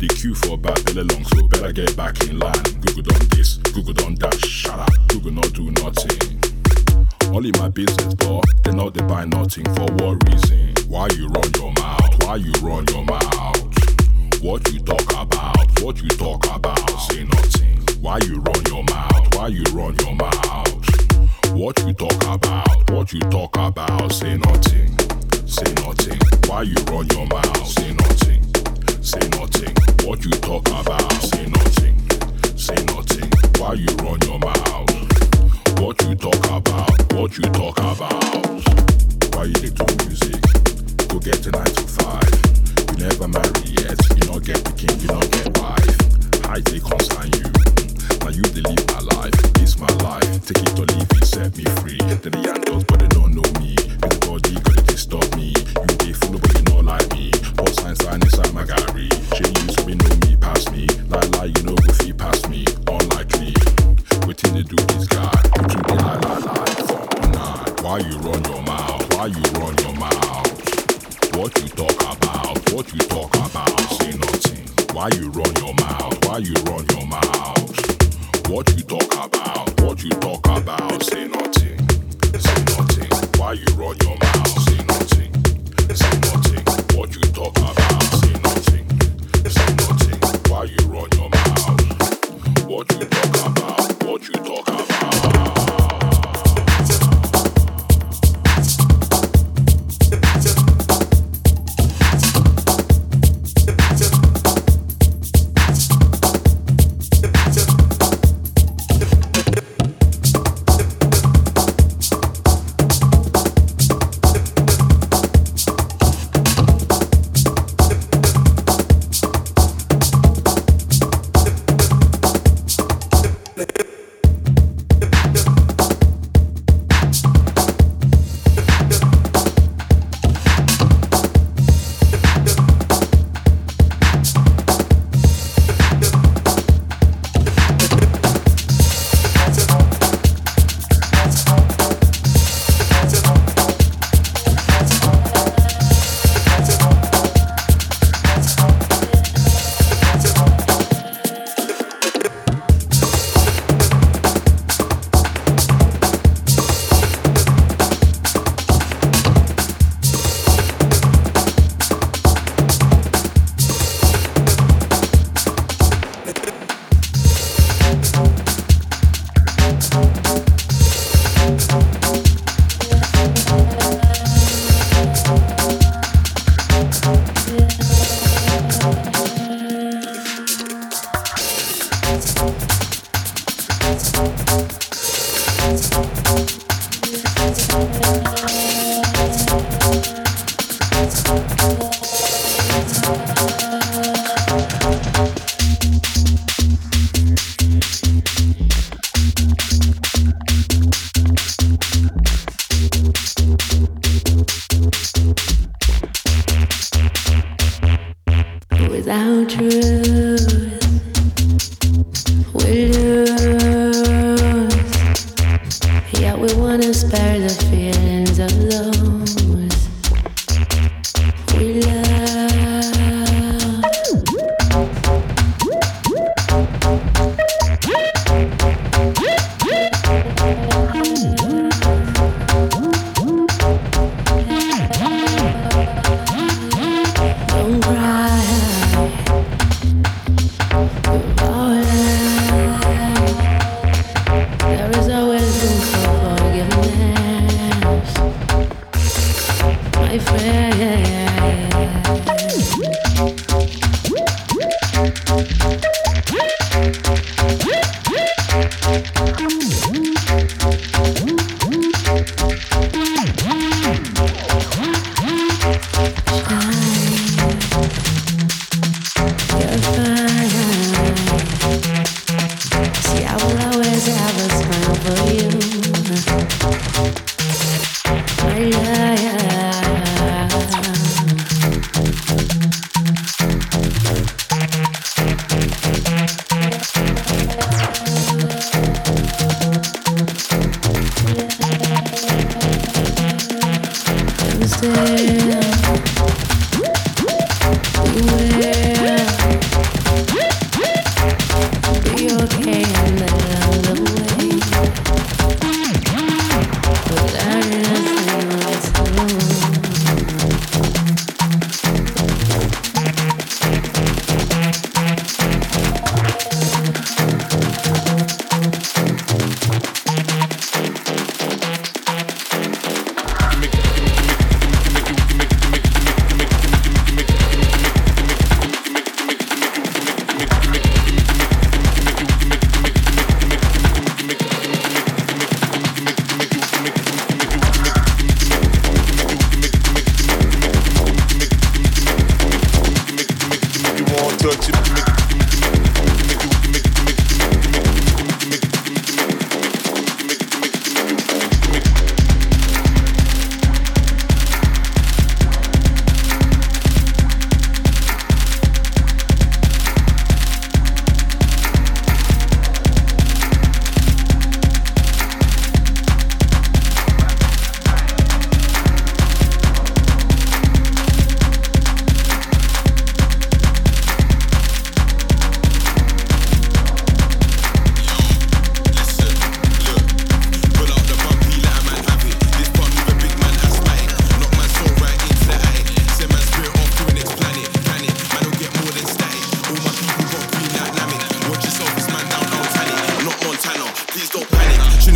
The queue for belly long, so better get back in line. Google done this, Google done that. Shut up. Google not do nothing. All in my business, but they not they buy nothing for what reason? Why you run your mouth? Why you run your mouth? What you talk about? What you talk about? Say nothing. Why you run your mouth? Why you run your mouth? What you talk about? What you talk about? Say nothing. Say nothing. Why you run your mouth? Say nothing. Say nothing. What you talk about? Say nothing. Say nothing. Why you run your mouth? What you talk about? What you talk about? Why you dey do music? Go get a nine to five. You never marry yet. You not get the king. You not get wife. I take concern you. Now you dey live my life. It's my life. Take it or leave it. Set me free. The handles, but they don't know me. Everybody gonna me. You dey follow, but you not like me. Inside my. She you so me know me pass me. Lie lie, you know me. To do this guy. You nine. Why you run your mouth? Why you run your mouth? What you talk about? What you talk about? Say nothing. Why you run your mouth? Why you run your mouth? What you talk about? What you talk about? Say nothing. Say nothing. Why you run your mouth? Say nothing. Say nothing. What you talk about? Say nothing. Say nothing. Why you run your mouth? What you talk about? What you talk about?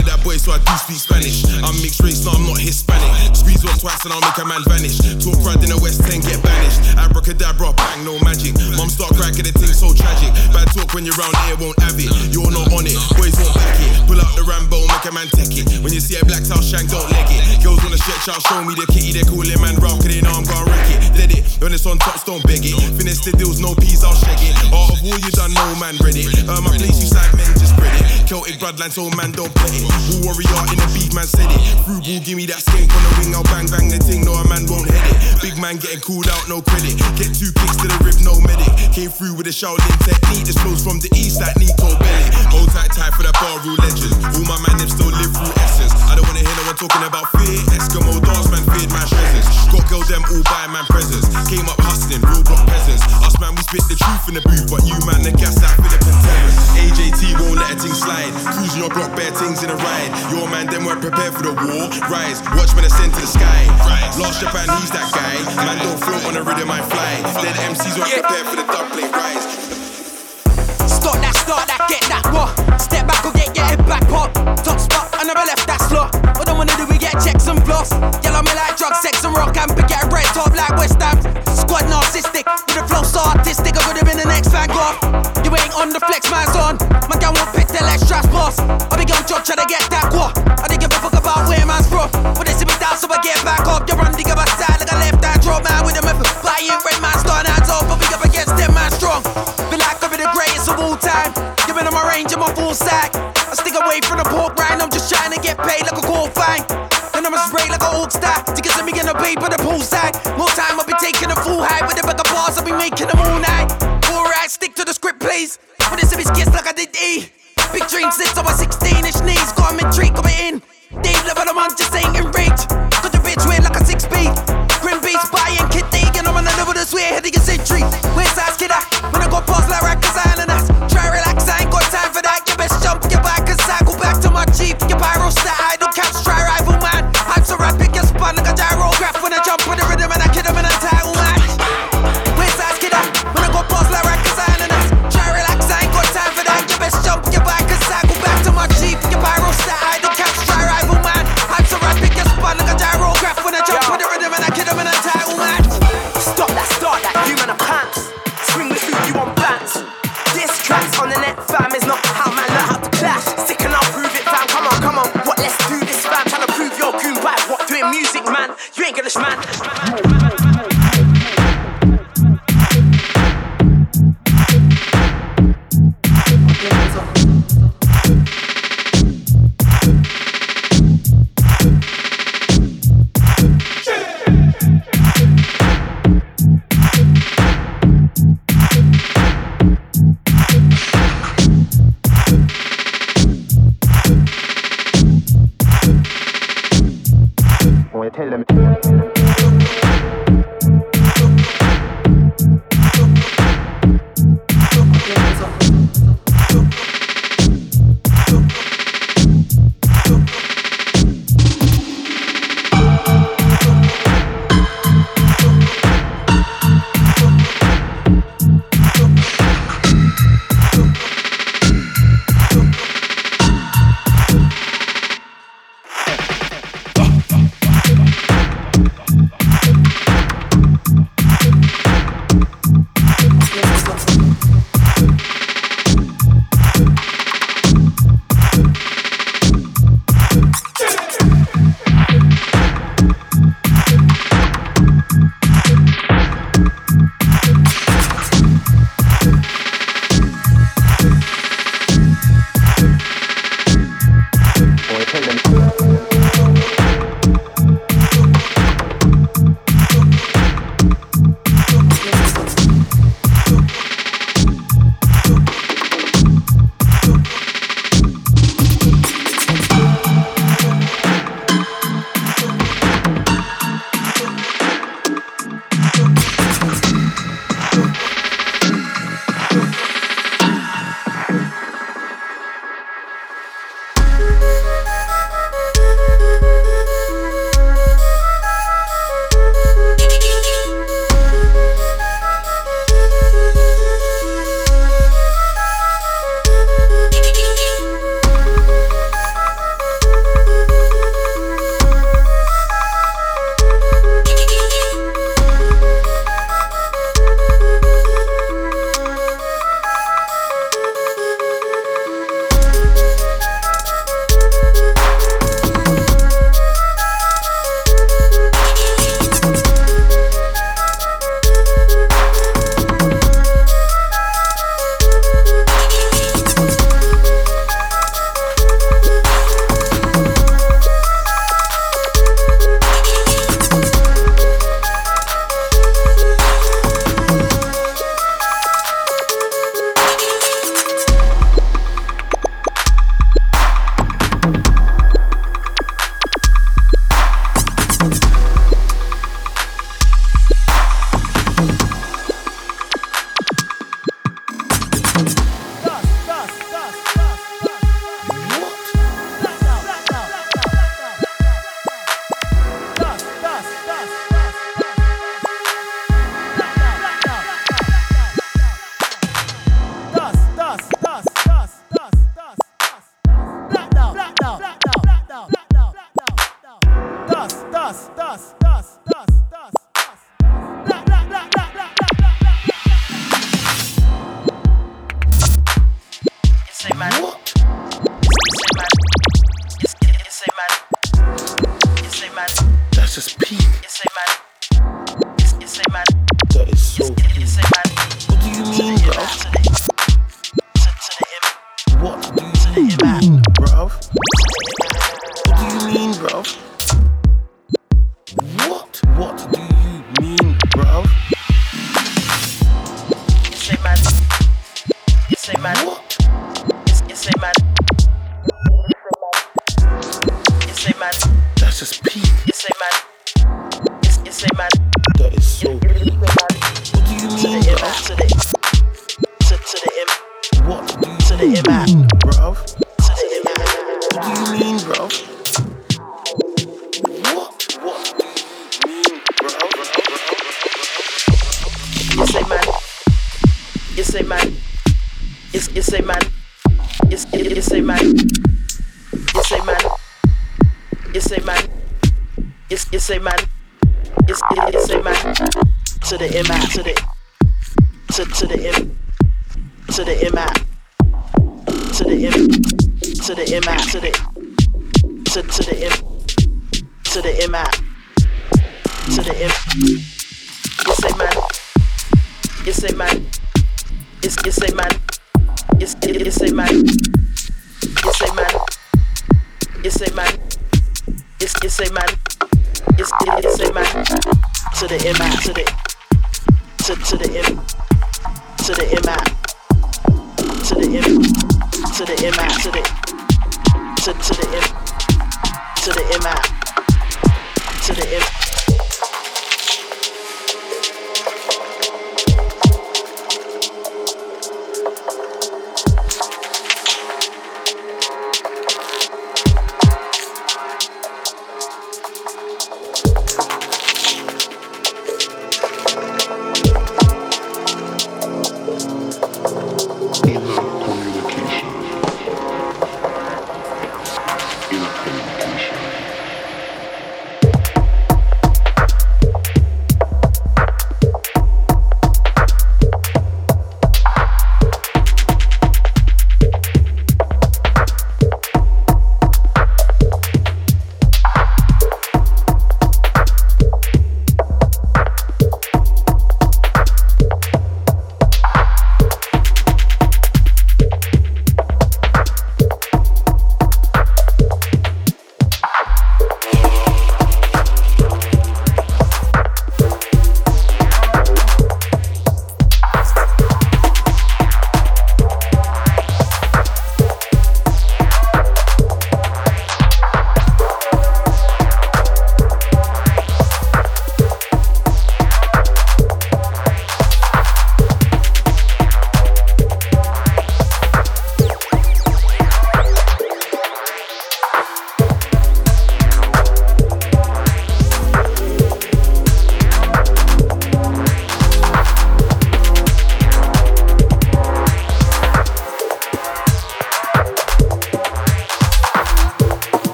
of that boy, so I do speak Spanish. I'm mixed race, so I'm not Hispanic. Squeeze once twice and I'll make a man vanish. Talk pride in the West End, get banished. Abracadabra, bang, no magic. Mom start cracking the thing so tragic. Bad talk when you're round here, won't have it. You're not on it, boys won't back it. Pull out the Rambo, make a man take it. When you see a black towel shank, don't leg it. Girls wanna stretch out, show me the kitty. They call it man rock, they know I'm gonna wreck it. Dead it, when it's on tops, don't beg it. Finish the deals, no peas, I'll shake it. Out of war, you done, no man ready. Uh, my place, you side men, just bloodline, so man don't play it. Who warrior in the beef, man said it. Frugal, give me that skank on the wing, I'll bang bang the thing, no a man won't hit it. Big man getting cooled out, no credit. Get two kicks to the rib, no medic. Came through with a Shaolin technique, this flows from the east like Niko Bellic. Hold tight, tight for that bar rule legend. All my man them still live through essence. I don't wanna hear no one talking about fear. Eskimo dance man feared my treasures. Got girl them all by man presents. Came up hustling, real block peasants. Us man, we spit the truth in the booth, but you man, the gas out for the Pentagon. AJT won't let a thing slide. Cruising your block, bare things in a ride. Your man, them weren't prepared for the war. Rise, watch when ascend to the sky. Rise. Last Japan, he's that guy. Man, don't float on the rhythm, I fly. Dead MCs weren't yeah. prepared for the dumpling. Rise. Stop that, start that, get that, what? Step back or get head back up. Top spot, I never left that slot. What I wanna do, we get checks and floss. Yellow me like drugs, sex Yes, yes, a man. Yes, a man. Yes, a man. Yes, yes, a man. Yes, yes, a man. To the M, to the to to the M, to the M, to the M, to the M, to the to to the M, to the M, to the M.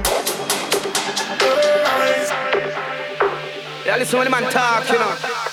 them. Yeah, listen when the man talk, you know.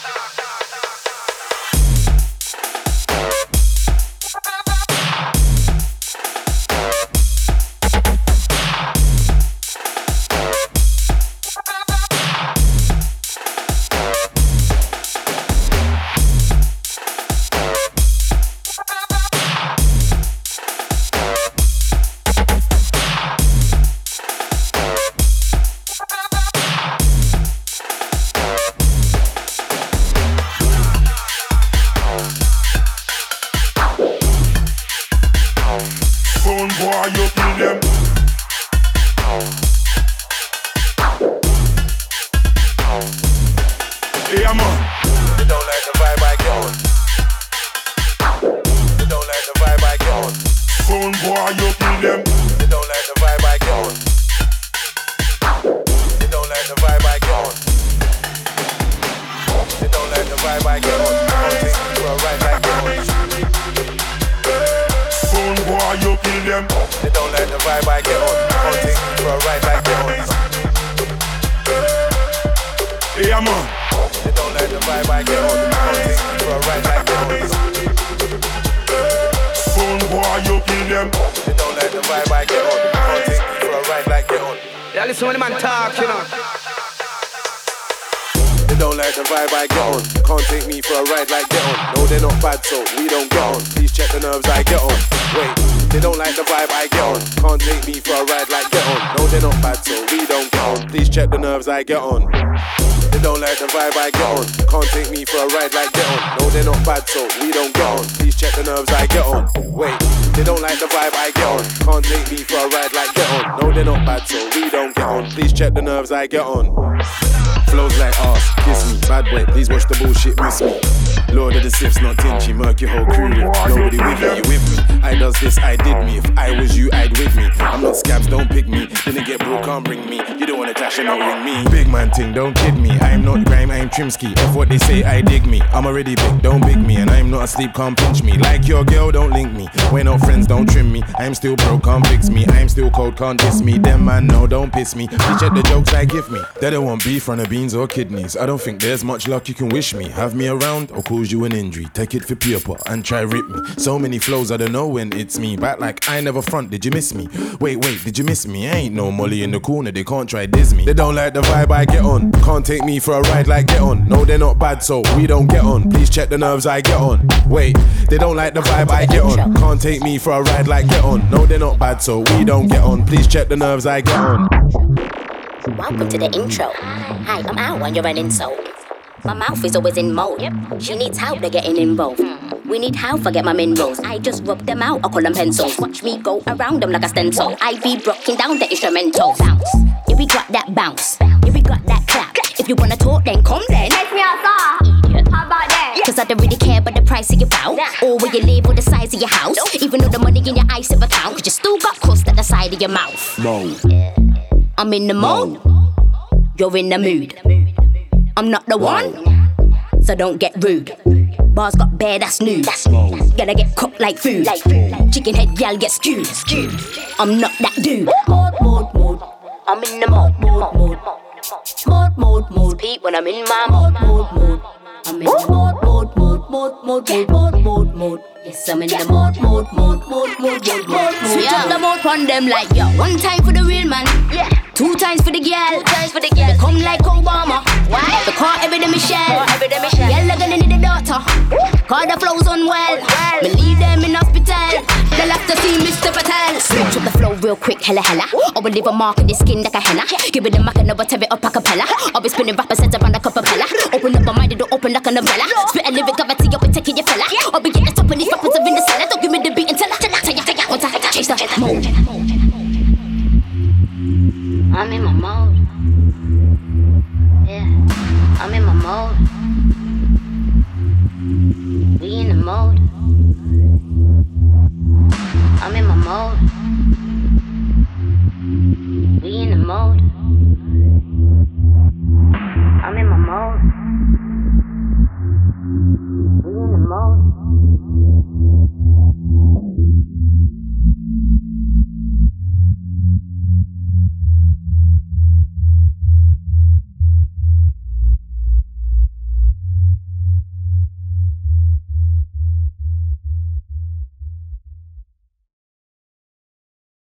Yeah, man. They don't like the vibe I get on. Don't take me for a ride like get on. Son boy, you kill them. They don't like the vibe I get on. Don't take me for a ride like get on. Yeah, listen when the man talk, you know. They don't like the vibe I get on. Can't take me for a ride like get on. No, they're not bad, so we don't get on. Please check the nerves I get on. Wait, they don't like the vibe I get on. Can't take me for a ride like get on. No, they're not bad, so we don't get on. Please check the nerves I get on. They don't like the vibe I get on. Can't take me for a ride like get on. No, they're not bad, so we don't get on. Please check the nerves I get on. Wait, they don't like the vibe I get on. Can't take me for a ride like get on. No, they're not bad, so we don't get on. Please check the nerves I get on. Flows like ass, kiss me. Bad boy, please watch the bullshit, miss me. Lord of the Sifs, not tinchy, murk your whole crew nobody with me, you with me. I does this, I did me. If I was you, I'd with me. I'm not scabs, don't pick me. Didn't get broke, can't bring me. You don't wanna clash and don't ring me. Big man thing, don't kid me. I'm not grime, I'm Trimsky. If what they say, I dig me. I'm already big, don't big me. And I'm not asleep, can't pinch me. Like your girl, don't link me. We're not friends, don't trim me. I'm still broke, can't fix me. I'm still cold, can't diss me. Them man, no, don't piss me. They check the jokes I give me. They don't want beef, runner beans, or kidneys. I don't think there's much luck you can wish me. Have me around or cause you an injury. Take it for paper and try rip me. So many flows, I don't know when it's me. Back like I never front, did you miss me? Wait, wait, did you miss me? I ain't no molly in the corner, they can't try diss me. They don't like the vibe I get on. Can't take me for a ride like get on. No, they're not bad, so we don't get on. Please check the nerves I get on. Wait, they don't like the vibe I get on. Can't take me for a ride like get on. No, they're not bad, so we don't get on. Please check the nerves I get on. Welcome to the intro. Hi, I'm Al and you're an insult. My mouth is always in mode. She needs help, they're getting involved. We need help, forget my minerals. I just rub them out, I call them pencils. Watch me go around them like a stencil. I be rocking down the instrumental. Bounce. Yeah, we got that bounce. Yeah, we got that clap. If you wanna talk, then come then. Take me outside. How about that? Cause I don't really care about the price of your bout Or where you live or the size of your house Even though the money in your eyes ISA account Cause you still got crust at the side of your mouth No. I'm in the mode You're in the mood I'm not the one, so don't get rude. Bars got bare, that's new. That's Gonna get cooked like food. Like food. Chicken head gal get skewed. skewed. I'm not that dude. Mode, mode, mode. I'm in the mode, mode, mode. Mode, mode, mode. Pete when I'm in my mode, mode, mode. I'm in the mode, mode, mode, mode, mode, mode, mode, mode, mode. Yes, I'm in the mode, mode, mode, mode, mode, mode, mode. Switch up the mode on them like yo. One time for the real man. Yeah. Two times for the girl, two times for the girl. They come like Obama, why? The car every day Michelle, every day Michelle. Girl gonna need a daughter, call the flows on well. Me leave them in hospital. They'll have to see Mr. Patel. Switch up the flow real quick, hella hella. Or we leave a mark in the skin like a henna. Give it a mac and never tear it up a cappella. I'll be spinning rappers heads around a propeller. Open up my mind, it'll open like an umbrella. Spit a lyric, I'll take up and taking your fella. I'll be at the top of these rappers are in the cellar. Don't give me the beat until I tell ya, tell ya, tell ya. I'm in my mode. Yeah, I'm in my mode. We in the mode. I'm in my mode. We in the mode.